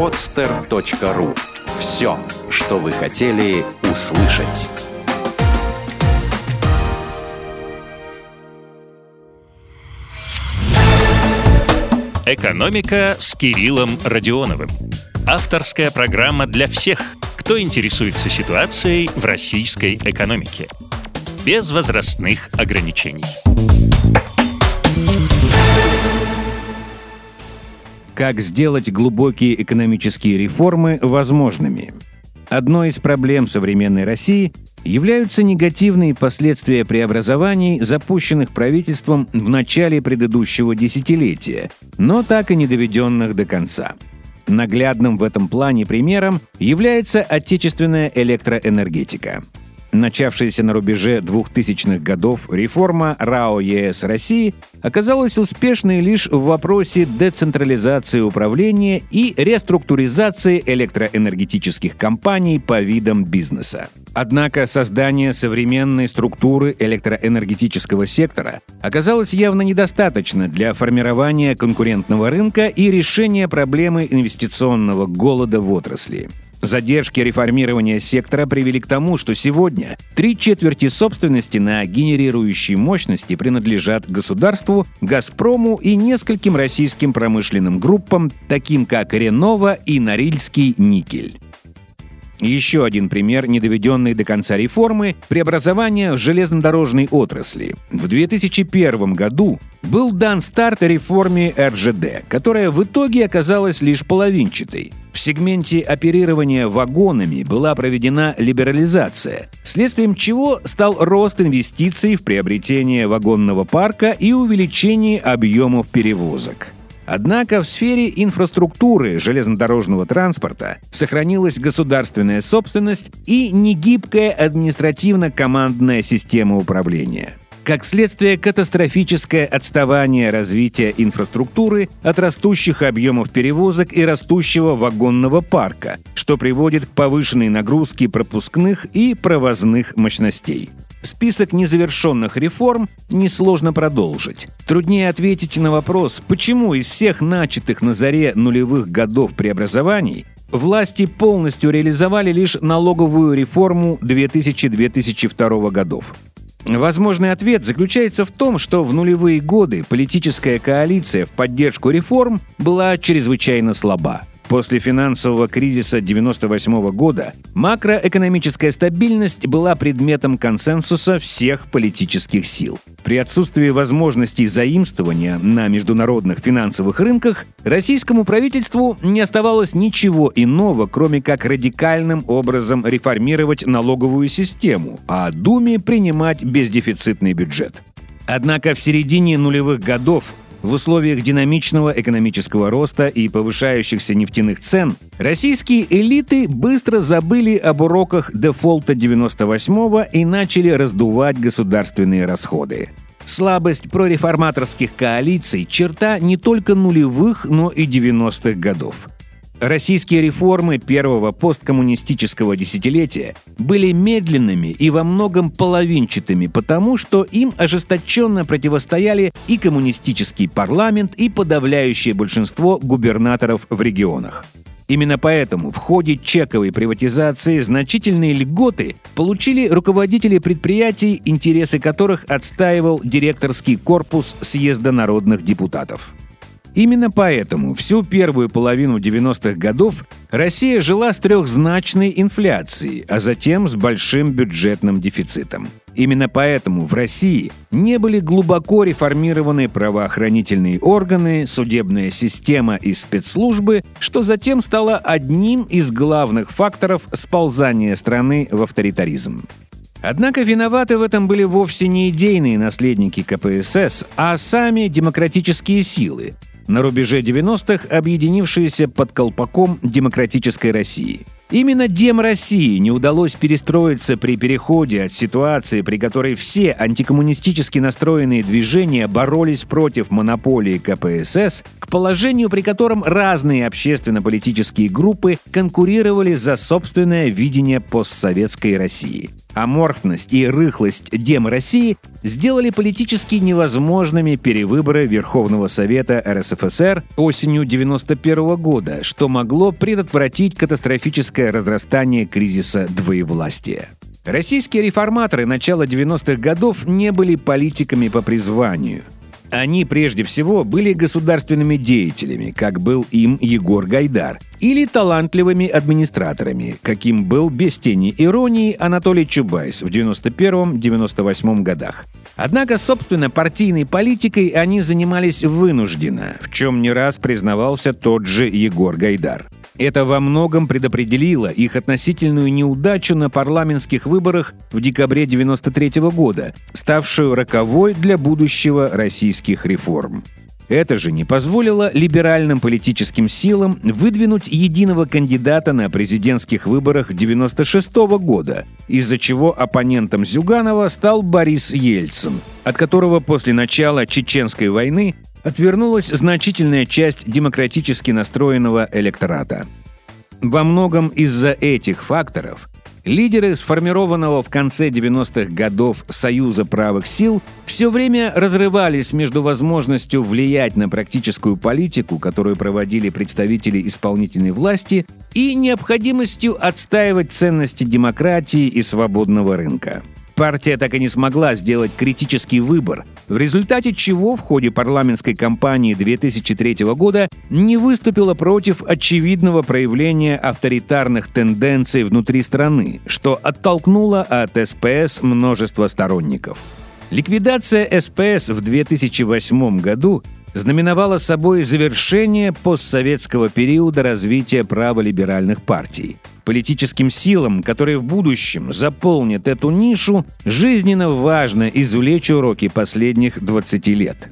podster.ru. Все, что вы хотели услышать. «Экономика» с Кириллом Родионовым. Авторская программа для всех, кто интересуется ситуацией в российской экономике. Без возрастных ограничений. Как сделать глубокие экономические реформы возможными? Одной из проблем современной России являются негативные последствия преобразований, запущенных правительством в начале предыдущего десятилетия, но так и не доведенных до конца. Наглядным в этом плане примером является отечественная электроэнергетика – Начавшаяся на рубеже 2000-х годов реформа РАО ЕС России оказалась успешной лишь в вопросе децентрализации управления и реструктуризации электроэнергетических компаний по видам бизнеса. Однако создание современной структуры электроэнергетического сектора оказалось явно недостаточно для формирования конкурентного рынка и решения проблемы инвестиционного голода в отрасли. Задержки реформирования сектора привели к тому, что сегодня три четверти собственности на генерирующие мощности принадлежат государству, «Газпрому» и нескольким российским промышленным группам, таким как «Ренова» и «Норильский никель». Еще один пример недоведенной до конца реформы – преобразования в железнодорожной отрасли. В 2001 году был дан старт реформе РЖД, которая в итоге оказалась лишь половинчатой. В сегменте оперирования вагонами была проведена либерализация, следствием чего стал рост инвестиций в приобретение вагонного парка и увеличение объемов перевозок. Однако в сфере инфраструктуры железнодорожного транспорта сохранилась государственная собственность и негибкая административно-командная система управления. Как следствие, катастрофическое отставание развития инфраструктуры от растущих объемов перевозок и растущего вагонного парка, что приводит к повышенной нагрузке пропускных и провозных мощностей. Список незавершенных реформ несложно продолжить. Труднее ответить на вопрос, почему из всех начатых на заре нулевых годов преобразований власти полностью реализовали лишь налоговую реформу 2000-2002 годов. Возможный ответ заключается в том, что в нулевые годы политическая коалиция в поддержку реформ была чрезвычайно слаба. После финансового кризиса 1998 года макроэкономическая стабильность была предметом консенсуса всех политических сил. При отсутствии возможностей заимствования на международных финансовых рынках российскому правительству не оставалось ничего иного, кроме как радикальным образом реформировать налоговую систему, а Думе принимать бездефицитный бюджет. Однако в середине нулевых годов в условиях динамичного экономического роста и повышающихся нефтяных цен российские элиты быстро забыли об уроках дефолта 98-го и начали раздувать государственные расходы. Слабость прореформаторских коалиций – черта не только нулевых, но и 90-х годов. Российские реформы первого посткоммунистического десятилетия были медленными и во многом половинчатыми, потому что им ожесточенно противостояли и коммунистический парламент, и подавляющее большинство губернаторов в регионах. Именно поэтому в ходе чековой приватизации значительные льготы получили руководители предприятий, интересы которых отстаивал директорский корпус Съезда народных депутатов. Именно поэтому всю первую половину 90-х годов Россия жила с трехзначной инфляцией, а затем с большим бюджетным дефицитом. Именно поэтому в России не были глубоко реформированы правоохранительные органы, судебная система и спецслужбы, что затем стало одним из главных факторов сползания страны в авторитаризм. Однако виноваты в этом были вовсе не идейные наследники КПСС, а сами демократические силы, на рубеже 90-х объединившиеся под колпаком демократической России. Именно Дем России не удалось перестроиться при переходе от ситуации, при которой все антикоммунистически настроенные движения боролись против монополии КПСС, к положению, при котором разные общественно-политические группы конкурировали за собственное видение постсоветской России – Аморфность и рыхлость Дем России сделали политически невозможными перевыборы Верховного Совета РСФСР осенью 1991 года, что могло предотвратить катастрофическое разрастание кризиса двоевластия. Российские реформаторы начала 90-х годов не были политиками по призванию – они прежде всего были государственными деятелями, как был им Егор Гайдар, или талантливыми администраторами, каким был без тени иронии Анатолий Чубайс в 91-98 годах. Однако, собственно, партийной политикой они занимались вынужденно, в чем не раз признавался тот же Егор Гайдар. Это во многом предопределило их относительную неудачу на парламентских выборах в декабре 1993 года, ставшую роковой для будущего российских реформ. Это же не позволило либеральным политическим силам выдвинуть единого кандидата на президентских выборах 1996 года, из-за чего оппонентом Зюганова стал Борис Ельцин, от которого после начала Чеченской войны отвернулась значительная часть демократически настроенного электората. Во многом из-за этих факторов лидеры сформированного в конце 90-х годов Союза правых сил все время разрывались между возможностью влиять на практическую политику, которую проводили представители исполнительной власти, и необходимостью отстаивать ценности демократии и свободного рынка партия так и не смогла сделать критический выбор, в результате чего в ходе парламентской кампании 2003 года не выступила против очевидного проявления авторитарных тенденций внутри страны, что оттолкнуло от СПС множество сторонников. Ликвидация СПС в 2008 году знаменовала собой завершение постсоветского периода развития праволиберальных партий – Политическим силам, которые в будущем заполнят эту нишу, жизненно важно извлечь уроки последних 20 лет.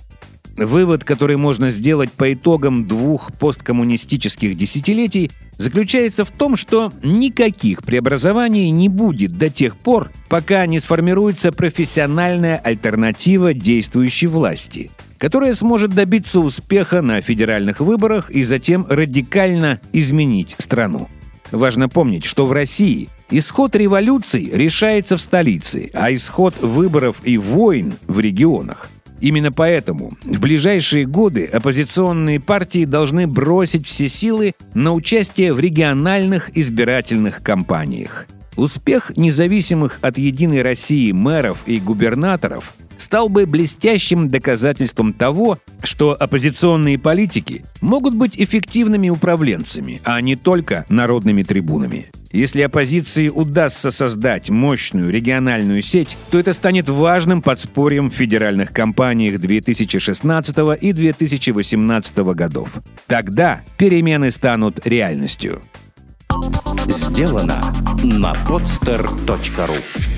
Вывод, который можно сделать по итогам двух посткоммунистических десятилетий, заключается в том, что никаких преобразований не будет до тех пор, пока не сформируется профессиональная альтернатива действующей власти, которая сможет добиться успеха на федеральных выборах и затем радикально изменить страну. Важно помнить, что в России исход революций решается в столице, а исход выборов и войн в регионах. Именно поэтому в ближайшие годы оппозиционные партии должны бросить все силы на участие в региональных избирательных кампаниях. Успех независимых от «Единой России» мэров и губернаторов стал бы блестящим доказательством того, что оппозиционные политики могут быть эффективными управленцами, а не только народными трибунами. Если оппозиции удастся создать мощную региональную сеть, то это станет важным подспорьем в федеральных кампаниях 2016 и 2018 годов. Тогда перемены станут реальностью. Сделано на podster.ru